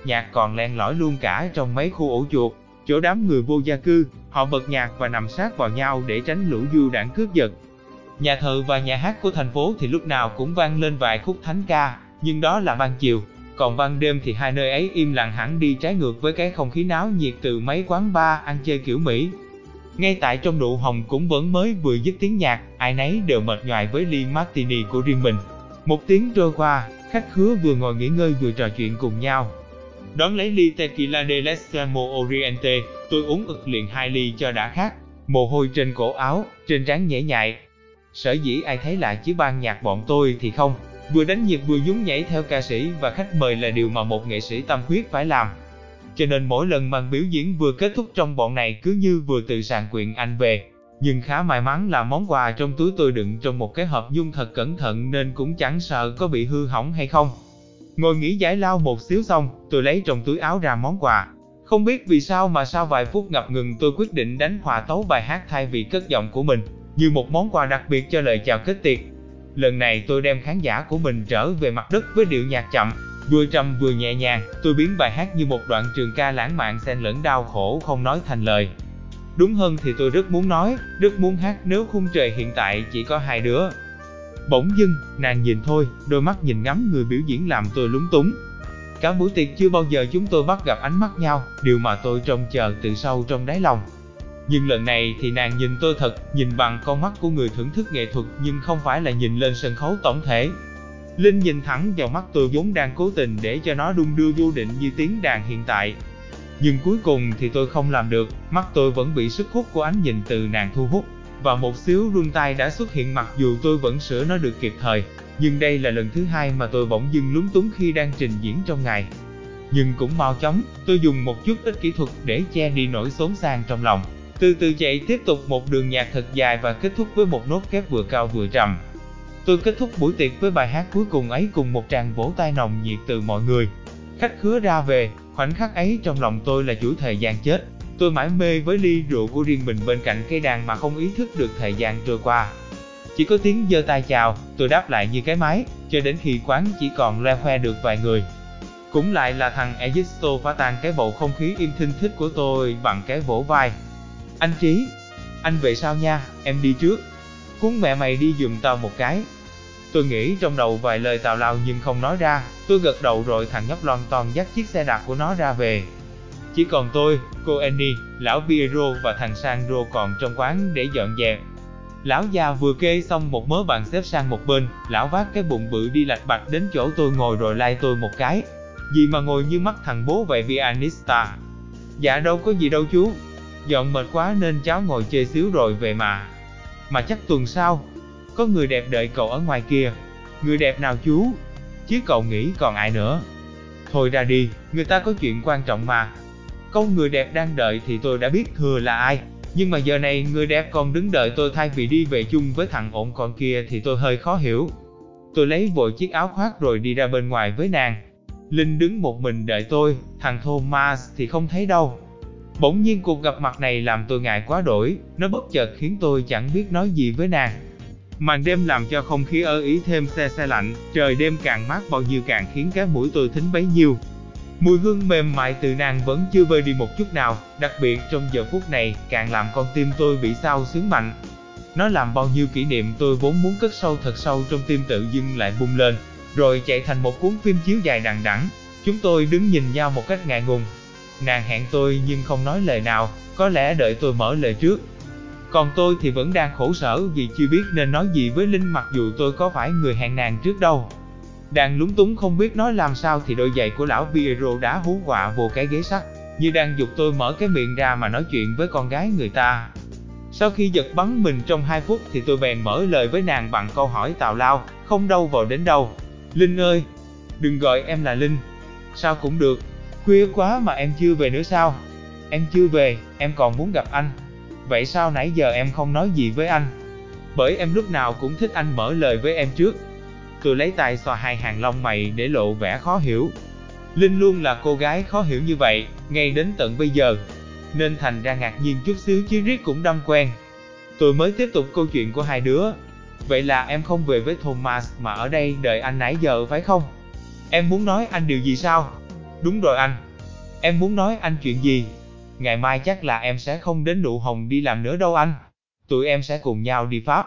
Nhạc còn len lỏi luôn cả trong mấy khu ổ chuột, chỗ đám người vô gia cư, họ bật nhạc và nằm sát vào nhau để tránh lũ du đảng cướp giật. Nhà thờ và nhà hát của thành phố thì lúc nào cũng vang lên vài khúc thánh ca, nhưng đó là ban chiều. Còn ban đêm thì hai nơi ấy im lặng hẳn đi trái ngược với cái không khí náo nhiệt từ mấy quán bar ăn chơi kiểu Mỹ. Ngay tại trong nụ hồng cũng vẫn mới vừa dứt tiếng nhạc, ai nấy đều mệt nhoài với ly martini của riêng mình. Một tiếng trôi qua, khách khứa vừa ngồi nghỉ ngơi vừa trò chuyện cùng nhau. Đón lấy ly tequila de l'Estremo Oriente, tôi uống ực liền hai ly cho đã khác. Mồ hôi trên cổ áo, trên trán nhễ nhại. Sở dĩ ai thấy lạ chứ ban nhạc bọn tôi thì không. Vừa đánh nhịp vừa nhún nhảy theo ca sĩ và khách mời là điều mà một nghệ sĩ tâm huyết phải làm. Cho nên mỗi lần màn biểu diễn vừa kết thúc trong bọn này cứ như vừa từ sàn quyện Anh về. Nhưng khá may mắn là món quà trong túi tôi đựng trong một cái hộp nhung thật cẩn thận nên cũng chẳng sợ có bị hư hỏng hay không. Ngồi nghỉ giải lao một xíu xong, tôi lấy trong túi áo ra món quà. Không biết vì sao mà sau vài phút ngập ngừng tôi quyết định đánh hòa tấu bài hát thay vì cất giọng của mình, như một món quà đặc biệt cho lời chào kết tiệc. Lần này tôi đem khán giả của mình trở về mặt đất với điệu nhạc chậm, vừa trầm vừa nhẹ nhàng, tôi biến bài hát như một đoạn trường ca lãng mạn xen lẫn đau khổ không nói thành lời. Đúng hơn thì tôi rất muốn nói, rất muốn hát nếu khung trời hiện tại chỉ có hai đứa. Bỗng dưng, nàng nhìn thôi, đôi mắt nhìn ngắm người biểu diễn làm tôi lúng túng. Cả buổi tiệc chưa bao giờ chúng tôi bắt gặp ánh mắt nhau, điều mà tôi trông chờ từ sâu trong đáy lòng. Nhưng lần này thì nàng nhìn tôi thật, nhìn bằng con mắt của người thưởng thức nghệ thuật nhưng không phải là nhìn lên sân khấu tổng thể. Linh nhìn thẳng vào mắt tôi vốn đang cố tình để cho nó đung đưa vô định như tiếng đàn hiện tại. Nhưng cuối cùng thì tôi không làm được, mắt tôi vẫn bị sức hút của ánh nhìn từ nàng thu hút và một xíu run tay đã xuất hiện mặc dù tôi vẫn sửa nó được kịp thời. Nhưng đây là lần thứ hai mà tôi bỗng dưng lúng túng khi đang trình diễn trong ngày. Nhưng cũng mau chóng, tôi dùng một chút ít kỹ thuật để che đi nỗi xốn sang trong lòng. Từ từ chạy tiếp tục một đường nhạc thật dài và kết thúc với một nốt kép vừa cao vừa trầm. Tôi kết thúc buổi tiệc với bài hát cuối cùng ấy cùng một tràng vỗ tay nồng nhiệt từ mọi người. Khách khứa ra về, khoảnh khắc ấy trong lòng tôi là chuỗi thời gian chết. Tôi mãi mê với ly rượu của riêng mình bên cạnh cây đàn mà không ý thức được thời gian trôi qua. Chỉ có tiếng giơ tay chào, tôi đáp lại như cái máy, cho đến khi quán chỉ còn loe khoe được vài người. Cũng lại là thằng Egisto phá tan cái bầu không khí im thinh thích của tôi bằng cái vỗ vai. Anh Trí, anh về sao nha, em đi trước. Cuốn mẹ mày đi giùm tao một cái. Tôi nghĩ trong đầu vài lời tào lao nhưng không nói ra, tôi gật đầu rồi thằng nhóc lon ton dắt chiếc xe đạp của nó ra về. Chỉ còn tôi, cô Annie, lão Piero và thằng Sandro còn trong quán để dọn dẹp. Lão già vừa kê xong một mớ bàn xếp sang một bên, lão vác cái bụng bự đi lạch bạch đến chỗ tôi ngồi rồi lai tôi một cái. Gì mà ngồi như mắt thằng bố vậy Vianista? Dạ đâu có gì đâu chú. Dọn mệt quá nên cháu ngồi chơi xíu rồi về mà. Mà chắc tuần sau, có người đẹp đợi cậu ở ngoài kia. Người đẹp nào chú? Chứ cậu nghĩ còn ai nữa? Thôi ra đi, người ta có chuyện quan trọng mà. Câu người đẹp đang đợi thì tôi đã biết thừa là ai. Nhưng mà giờ này người đẹp còn đứng đợi tôi thay vì đi về chung với thằng ổn còn kia thì tôi hơi khó hiểu. Tôi lấy vội chiếc áo khoác rồi đi ra bên ngoài với nàng. Linh đứng một mình đợi tôi, thằng Thomas thì không thấy đâu. Bỗng nhiên cuộc gặp mặt này làm tôi ngại quá đổi, nó bất chợt khiến tôi chẳng biết nói gì với nàng. Màn đêm làm cho không khí ở ý thêm xe xe lạnh, trời đêm càng mát bao nhiêu càng khiến cái mũi tôi thính bấy nhiêu. Mùi hương mềm mại từ nàng vẫn chưa vơi đi một chút nào, đặc biệt trong giờ phút này càng làm con tim tôi bị sao sướng mạnh. Nó làm bao nhiêu kỷ niệm tôi vốn muốn cất sâu thật sâu trong tim tự dưng lại bung lên, rồi chạy thành một cuốn phim chiếu dài đằng đẵng. Chúng tôi đứng nhìn nhau một cách ngại ngùng. Nàng hẹn tôi nhưng không nói lời nào, có lẽ đợi tôi mở lời trước. Còn tôi thì vẫn đang khổ sở vì chưa biết nên nói gì với Linh mặc dù tôi có phải người hẹn nàng trước đâu. Đang lúng túng không biết nói làm sao thì đôi giày của lão Piero đã hú quạ vô cái ghế sắt, như đang dục tôi mở cái miệng ra mà nói chuyện với con gái người ta. Sau khi giật bắn mình trong 2 phút thì tôi bèn mở lời với nàng bằng câu hỏi tào lao, không đâu vào đến đâu. Linh ơi, đừng gọi em là Linh. Sao cũng được, khuya quá mà em chưa về nữa sao? Em chưa về, em còn muốn gặp anh. Vậy sao nãy giờ em không nói gì với anh? Bởi em lúc nào cũng thích anh mở lời với em trước. Tôi lấy tay xòa hai hàng lông mày để lộ vẻ khó hiểu. Linh luôn là cô gái khó hiểu như vậy, ngay đến tận bây giờ. Nên thành ra ngạc nhiên chút xíu chứ riết cũng đâm quen. Tôi mới tiếp tục câu chuyện của hai đứa. Vậy là em không về với Thomas mà ở đây đợi anh nãy giờ phải không? Em muốn nói anh điều gì sao? Đúng rồi anh. Em muốn nói anh chuyện gì? Ngày mai chắc là em sẽ không đến nụ hồng đi làm nữa đâu anh. Tụi em sẽ cùng nhau đi Pháp.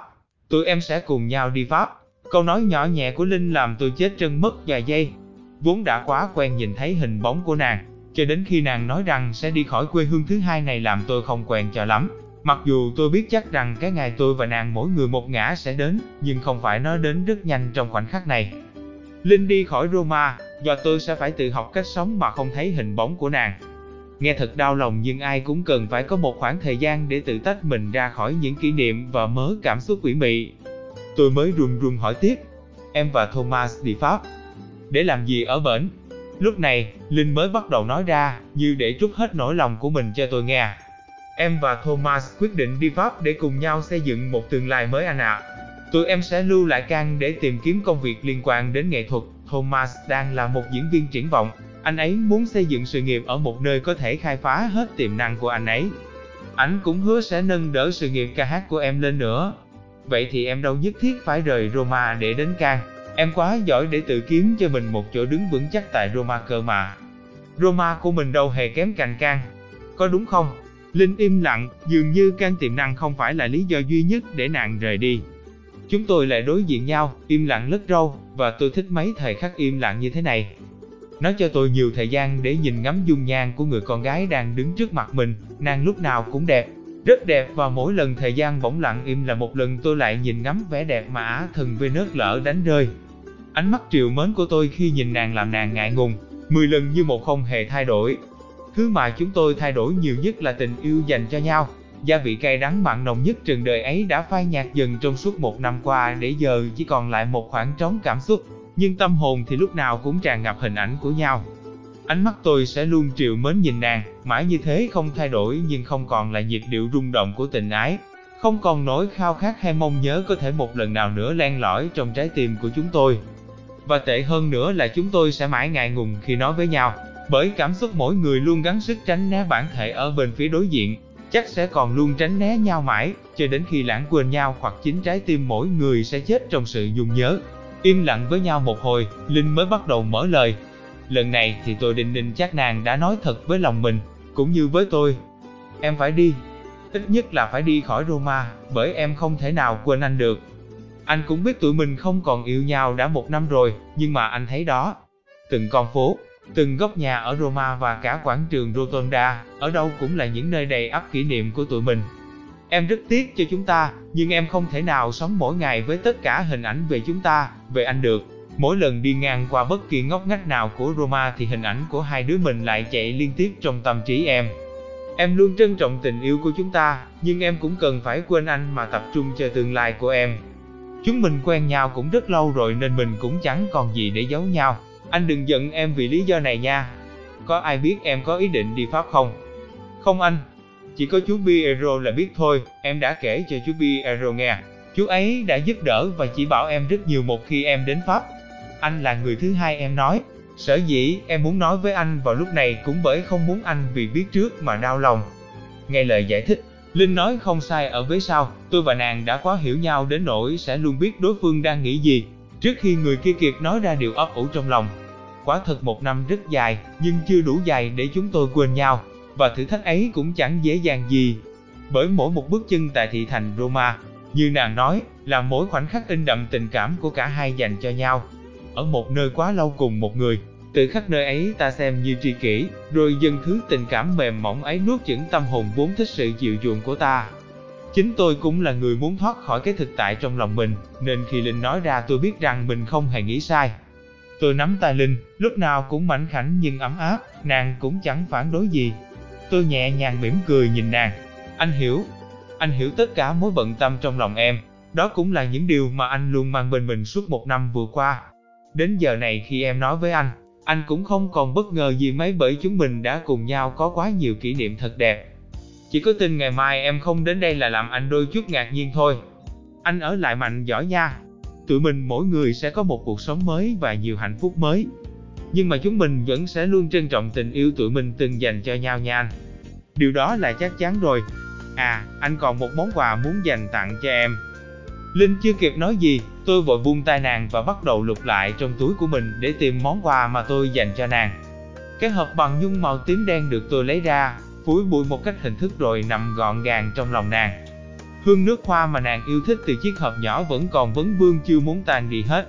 Tụi em sẽ cùng nhau đi Pháp. Câu nói nhỏ nhẹ của Linh làm tôi chết chân mất vài giây. Vốn đã quá quen nhìn thấy hình bóng của nàng, cho đến khi nàng nói rằng sẽ đi khỏi quê hương thứ hai này làm tôi không quen cho lắm. Mặc dù tôi biết chắc rằng cái ngày tôi và nàng mỗi người một ngã sẽ đến, nhưng không phải nó đến rất nhanh trong khoảnh khắc này. Linh đi khỏi Roma, do tôi sẽ phải tự học cách sống mà không thấy hình bóng của nàng. Nghe thật đau lòng nhưng ai cũng cần phải có một khoảng thời gian để tự tách mình ra khỏi những kỷ niệm và mớ cảm xúc quỷ mị. Tôi mới run run hỏi tiếp, em và Thomas đi Pháp. Để làm gì ở bển? Lúc này, Linh mới bắt đầu nói ra, như để trút hết nỗi lòng của mình cho tôi nghe. Em và Thomas quyết định đi Pháp để cùng nhau xây dựng một tương lai mới anh ạ. À. Tụi em sẽ lưu lại can để tìm kiếm công việc liên quan đến nghệ thuật. Thomas đang là một diễn viên triển vọng. Anh ấy muốn xây dựng sự nghiệp ở một nơi có thể khai phá hết tiềm năng của anh ấy. Anh cũng hứa sẽ nâng đỡ sự nghiệp ca hát của em lên nữa. Vậy thì em đâu nhất thiết phải rời Roma để đến Can. Em quá giỏi để tự kiếm cho mình một chỗ đứng vững chắc tại Roma cơ mà. Roma của mình đâu hề kém cạnh Can. Có đúng không? Linh im lặng, dường như Can tiềm năng không phải là lý do duy nhất để nàng rời đi. Chúng tôi lại đối diện nhau, im lặng lất râu, và tôi thích mấy thời khắc im lặng như thế này. Nó cho tôi nhiều thời gian để nhìn ngắm dung nhan của người con gái đang đứng trước mặt mình, nàng lúc nào cũng đẹp, rất đẹp và mỗi lần thời gian bỗng lặng im là một lần tôi lại nhìn ngắm vẻ đẹp mà Á thần Venus lỡ đánh rơi. Ánh mắt triều mến của tôi khi nhìn nàng làm nàng ngại ngùng, 10 lần như một không hề thay đổi. Thứ mà chúng tôi thay đổi nhiều nhất là tình yêu dành cho nhau. Gia vị cay đắng mặn nồng nhất trần đời ấy đã phai nhạt dần trong suốt một năm qua để giờ chỉ còn lại một khoảng trống cảm xúc, nhưng tâm hồn thì lúc nào cũng tràn ngập hình ảnh của nhau. Ánh mắt tôi sẽ luôn triệu mến nhìn nàng, mãi như thế không thay đổi nhưng không còn là nhịp điệu rung động của tình ái. Không còn nỗi khao khát hay mong nhớ có thể một lần nào nữa len lỏi trong trái tim của chúng tôi. Và tệ hơn nữa là chúng tôi sẽ mãi ngại ngùng khi nói với nhau, bởi cảm xúc mỗi người luôn gắng sức tránh né bản thể ở bên phía đối diện, chắc sẽ còn luôn tránh né nhau mãi, cho đến khi lãng quên nhau hoặc chính trái tim mỗi người sẽ chết trong sự dùng nhớ. Im lặng với nhau một hồi, Linh mới bắt đầu mở lời. Lần này thì tôi định định chắc nàng đã nói thật với lòng mình, cũng như với tôi. Em phải đi, ít nhất là phải đi khỏi Roma, bởi em không thể nào quên anh được. Anh cũng biết tụi mình không còn yêu nhau đã một năm rồi, nhưng mà anh thấy đó. Từng con phố, từng góc nhà ở Roma và cả quảng trường Rotonda, ở đâu cũng là những nơi đầy ắp kỷ niệm của tụi mình. Em rất tiếc cho chúng ta, nhưng em không thể nào sống mỗi ngày với tất cả hình ảnh về chúng ta, về anh được. Mỗi lần đi ngang qua bất kỳ ngóc ngách nào của Roma thì hình ảnh của hai đứa mình lại chạy liên tiếp trong tâm trí em. Em luôn trân trọng tình yêu của chúng ta, nhưng em cũng cần phải quên anh mà tập trung cho tương lai của em. Chúng mình quen nhau cũng rất lâu rồi nên mình cũng chẳng còn gì để giấu nhau. Anh đừng giận em vì lý do này nha. Có ai biết em có ý định đi Pháp không? Không anh. Chỉ có chú Piero là biết thôi, em đã kể cho chú Piero nghe. Chú ấy đã giúp đỡ và chỉ bảo em rất nhiều một khi em đến Pháp. Anh là người thứ hai em nói. Sở dĩ em muốn nói với anh vào lúc này cũng bởi không muốn anh vì biết trước mà đau lòng. Nghe lời giải thích, Linh nói không sai ở với sau, tôi và nàng đã quá hiểu nhau đến nỗi sẽ luôn biết đối phương đang nghĩ gì, trước khi người kia kiệt nói ra điều ấp ủ trong lòng. Quả thật một năm rất dài, nhưng chưa đủ dài để chúng tôi quên nhau, và thử thách ấy cũng chẳng dễ dàng gì. Bởi mỗi một bước chân tại thị thành Roma, như nàng nói, là mỗi khoảnh khắc in đậm tình cảm của cả hai dành cho nhau. Ở một nơi quá lâu cùng một người, từ khắc nơi ấy ta xem như tri kỷ, rồi dần thứ tình cảm mềm mỏng ấy nuốt chửng tâm hồn vốn thích sự dịu chuộng của ta. Chính tôi cũng là người muốn thoát khỏi cái thực tại trong lòng mình, nên khi Linh nói ra tôi biết rằng mình không hề nghĩ sai. Tôi nắm tay Linh, lúc nào cũng mảnh khảnh nhưng ấm áp, nàng cũng chẳng phản đối gì. Tôi nhẹ nhàng mỉm cười nhìn nàng. Anh hiểu, anh hiểu tất cả mối bận tâm trong lòng em. Đó cũng là những điều mà anh luôn mang bên mình suốt một năm vừa qua. Đến giờ này khi em nói với anh, anh cũng không còn bất ngờ gì mấy bởi chúng mình đã cùng nhau có quá nhiều kỷ niệm thật đẹp. Chỉ có tin ngày mai em không đến đây là làm anh đôi chút ngạc nhiên thôi. Anh ở lại mạnh giỏi nha. Tụi mình mỗi người sẽ có một cuộc sống mới và nhiều hạnh phúc mới. Nhưng mà chúng mình vẫn sẽ luôn trân trọng tình yêu tụi mình từng dành cho nhau nha anh. Điều đó là chắc chắn rồi. À, anh còn một món quà muốn dành tặng cho em. Linh chưa kịp nói gì, tôi vội buông tay nàng và bắt đầu lục lại trong túi của mình để tìm món quà mà tôi dành cho nàng. Cái hộp bằng nhung màu tím đen được tôi lấy ra, phúi bụi một cách hình thức rồi nằm gọn gàng trong lòng nàng. Hương nước hoa mà nàng yêu thích từ chiếc hộp nhỏ vẫn còn vấn vương chưa muốn tan đi hết.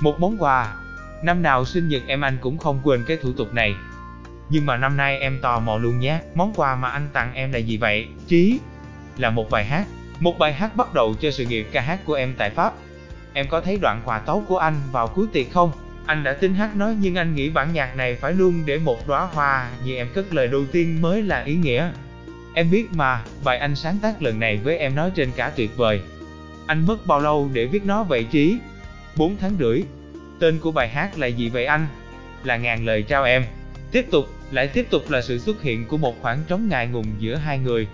Một món quà, năm nào sinh nhật em anh cũng không quên cái thủ tục này. Nhưng mà năm nay em tò mò luôn nhé, món quà mà anh tặng em là gì vậy? Trí, là một bài hát. Một bài hát bắt đầu cho sự nghiệp ca hát của em tại Pháp. Em có thấy đoạn hòa tấu của anh vào cuối tiệc không? Anh đã tính hát nói nhưng anh nghĩ bản nhạc này phải luôn để một đóa hoa như em cất lời đầu tiên mới là ý nghĩa. Em biết mà, bài anh sáng tác lần này với em nói trên cả tuyệt vời. Anh mất bao lâu để viết nó vậy trí? 4 tháng rưỡi. Tên của bài hát là gì vậy anh? Là ngàn lời trao em. Tiếp tục, lại tiếp tục là sự xuất hiện của một khoảng trống ngại ngùng giữa hai người.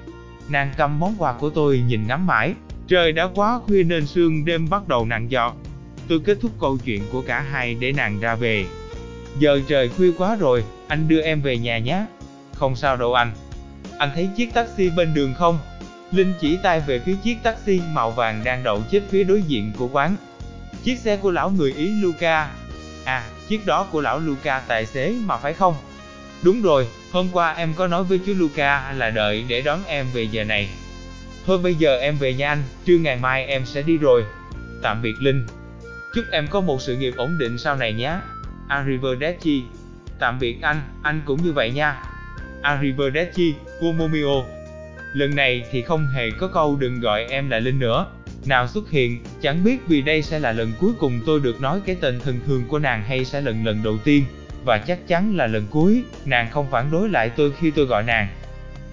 Nàng cầm món quà của tôi nhìn ngắm mãi. Trời đã quá khuya nên sương đêm bắt đầu nặng giọt. Tôi kết thúc câu chuyện của cả hai để nàng ra về. Giờ trời khuya quá rồi, anh đưa em về nhà nhé. Không sao đâu anh. Anh thấy chiếc taxi bên đường không? Linh chỉ tay về phía chiếc taxi màu vàng đang đậu chết phía đối diện của quán. Chiếc xe của lão người Ý Luca. À, chiếc đó của lão Luca tài xế mà phải không? Đúng rồi, hôm qua em có nói với chú Luca là đợi để đón em về giờ này. Thôi bây giờ em về nha anh, trưa ngày mai em sẽ đi rồi. Tạm biệt Linh. Chúc em có một sự nghiệp ổn định sau này nhé. Arrivederci. Tạm biệt anh, anh cũng như vậy nha. Arrivederci, Momomio. Lần này thì không hề có câu đừng gọi em là Linh nữa. Nào xuất hiện, chẳng biết vì đây sẽ là lần cuối cùng tôi được nói cái tên thân thương của nàng hay sẽ lần lần đầu tiên. Và chắc chắn là lần cuối, nàng không phản đối lại tôi khi tôi gọi nàng.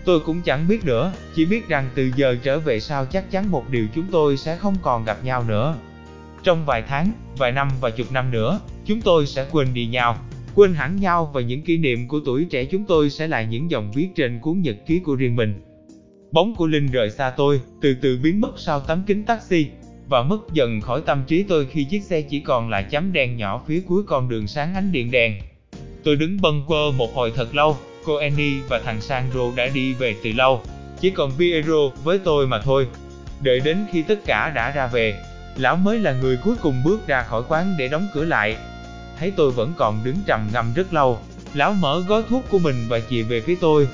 Tôi cũng chẳng biết nữa, chỉ biết rằng từ giờ trở về sau chắc chắn một điều chúng tôi sẽ không còn gặp nhau nữa. Trong vài tháng, vài năm và chục năm nữa, chúng tôi sẽ quên đi nhau, quên hẳn nhau và những kỷ niệm của tuổi trẻ chúng tôi sẽ là những dòng viết trên cuốn nhật ký của riêng mình. Bóng của Linh rời xa tôi, từ từ biến mất sau tấm kính taxi, và mất dần khỏi tâm trí tôi khi chiếc xe chỉ còn là chấm đen nhỏ phía cuối con đường sáng ánh điện đèn. Tôi đứng bâng quơ một hồi thật lâu, cô Annie và thằng Sandro đã đi về từ lâu, chỉ còn Piero với tôi mà thôi. Đợi đến khi tất cả đã ra về, lão mới là người cuối cùng bước ra khỏi quán để đóng cửa lại. Thấy tôi vẫn còn đứng trầm ngâm rất lâu, lão mở gói thuốc của mình và chìa về phía tôi.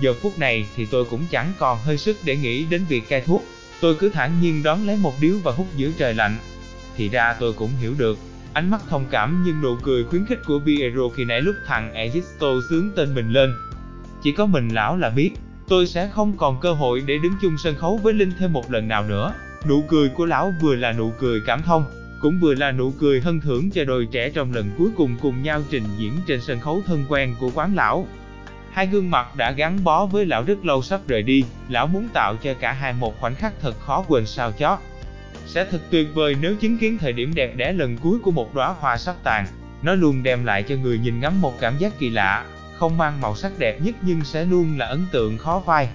Giờ phút này thì tôi cũng chẳng còn hơi sức để nghĩ đến việc cai thuốc. Tôi cứ thản nhiên đón lấy một điếu và hút giữa trời lạnh. Thì ra tôi cũng hiểu được, ánh mắt thông cảm nhưng nụ cười khuyến khích của Piero khi nãy lúc thằng Egisto sướng tên mình lên. Chỉ có mình lão là biết, tôi sẽ không còn cơ hội để đứng chung sân khấu với Linh thêm một lần nào nữa. Nụ cười của lão vừa là nụ cười cảm thông, cũng vừa là nụ cười hân thưởng cho đôi trẻ trong lần cuối cùng cùng nhau trình diễn trên sân khấu thân quen của quán lão. Hai gương mặt đã gắn bó với lão rất lâu sắp rời đi, lão muốn tạo cho cả hai một khoảnh khắc thật khó quên sao chót. Sẽ thật tuyệt vời nếu chứng kiến thời điểm đẹp đẽ lần cuối của một đóa hoa sắp tàn. Nó luôn đem lại cho người nhìn ngắm một cảm giác kỳ lạ, không mang màu sắc đẹp nhất nhưng sẽ luôn là ấn tượng khó phai.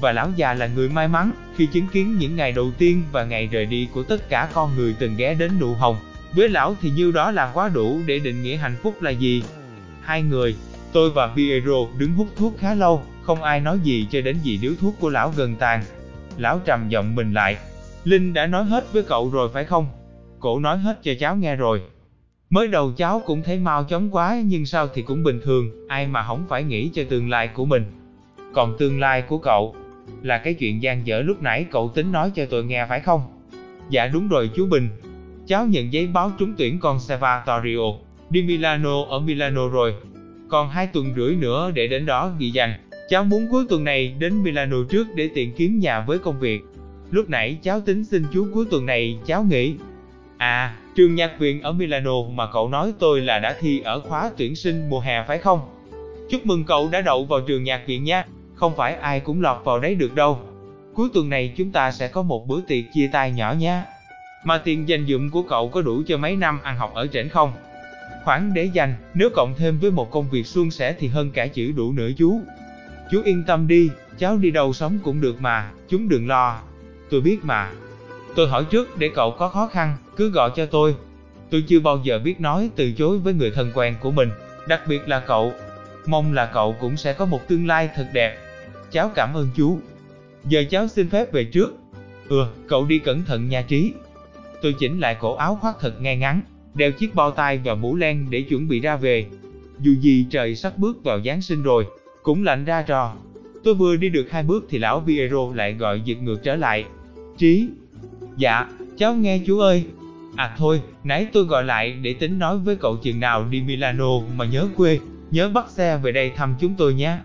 Và lão già là người may mắn khi chứng kiến những ngày đầu tiên và ngày rời đi của tất cả con người từng ghé đến nụ hồng. Với lão thì như đó là quá đủ để định nghĩa hạnh phúc là gì. Hai người, tôi và Piero đứng hút thuốc khá lâu, không ai nói gì cho đến vì điếu thuốc của lão gần tàn. Lão trầm giọng mình lại, Linh đã nói hết với cậu rồi phải không? Cổ nói hết cho cháu nghe rồi. Mới đầu cháu cũng thấy mau chóng quá nhưng sau thì cũng bình thường, ai mà không phải nghĩ cho tương lai của mình. Còn tương lai của cậu, là cái chuyện gian dở lúc nãy cậu tính nói cho tôi nghe phải không? Dạ đúng rồi chú Bình. Cháu nhận giấy báo trúng tuyển con di Milano ở Milano rồi. Còn hai tuần rưỡi nữa để đến đó ghi danh. Cháu muốn cuối tuần này đến Milano trước để tiện kiếm nhà với công việc. Lúc nãy cháu tính xin chú cuối tuần này cháu nghĩ, À, trường nhạc viện ở Milano mà cậu nói tôi là đã thi ở khóa tuyển sinh mùa hè phải không? Chúc mừng cậu đã đậu vào trường nhạc viện nha, không phải ai cũng lọt vào đấy được đâu. Cuối tuần này chúng ta sẽ có một bữa tiệc chia tay nhỏ nha. Mà tiền dành dụm của cậu có đủ cho mấy năm ăn học ở trển không? Khoản để dành, nếu cộng thêm với một công việc suôn sẻ thì hơn cả chữ đủ nữa chú. Chú yên tâm đi, cháu đi đâu sống cũng được mà, chúng đừng lo. Tôi biết mà. Tôi hỏi trước để cậu có khó khăn, cứ gọi cho tôi. Tôi chưa bao giờ biết nói từ chối với người thân quen của mình, đặc biệt là cậu. Mong là cậu cũng sẽ có một tương lai thật đẹp. Cháu cảm ơn chú. Giờ cháu xin phép về trước. Ừ, cậu đi cẩn thận nha Trí. Tôi chỉnh lại cổ áo khoác thật ngay ngắn, đeo chiếc bao tay và mũ len để chuẩn bị ra về. Dù gì trời sắp bước vào Giáng sinh rồi, cũng lạnh ra trò. Tôi vừa đi được hai bước thì lão Piero lại gọi giật ngược trở lại. Trí. Dạ, cháu nghe chú ơi. À thôi, nãy tôi gọi lại để tính nói với cậu chừng nào đi Milano mà nhớ quê, nhớ bắt xe về đây thăm chúng tôi nhé.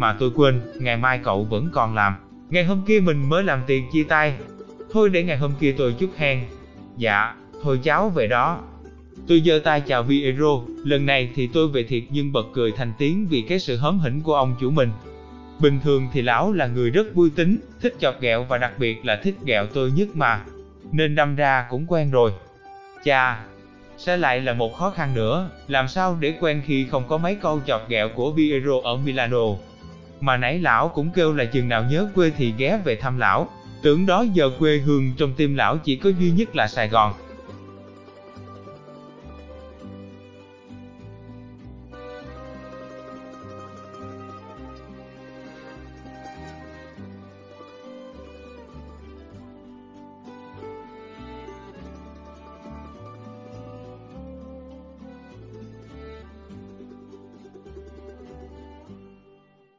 Mà tôi quên, ngày mai cậu vẫn còn làm. Ngày hôm kia mình mới làm tiền chia tay. Thôi để ngày hôm kia tôi chút hen. Dạ, thôi cháu về đó. Tôi giơ tay chào Viero, lần này thì tôi về thiệt nhưng bật cười thành tiếng vì cái sự hớm hỉnh của ông chủ mình. Bình thường thì lão là người rất vui tính, thích chọc ghẹo và đặc biệt là thích ghẹo tôi nhất mà. Nên đâm ra cũng quen rồi. Chà, sẽ lại là một khó khăn nữa, làm sao để quen khi không có mấy câu chọc ghẹo của Viero ở Milano. Mà nãy lão cũng kêu là chừng nào nhớ quê thì ghé về thăm lão, tưởng đó giờ quê hương trong tim lão chỉ có duy nhất là Sài Gòn.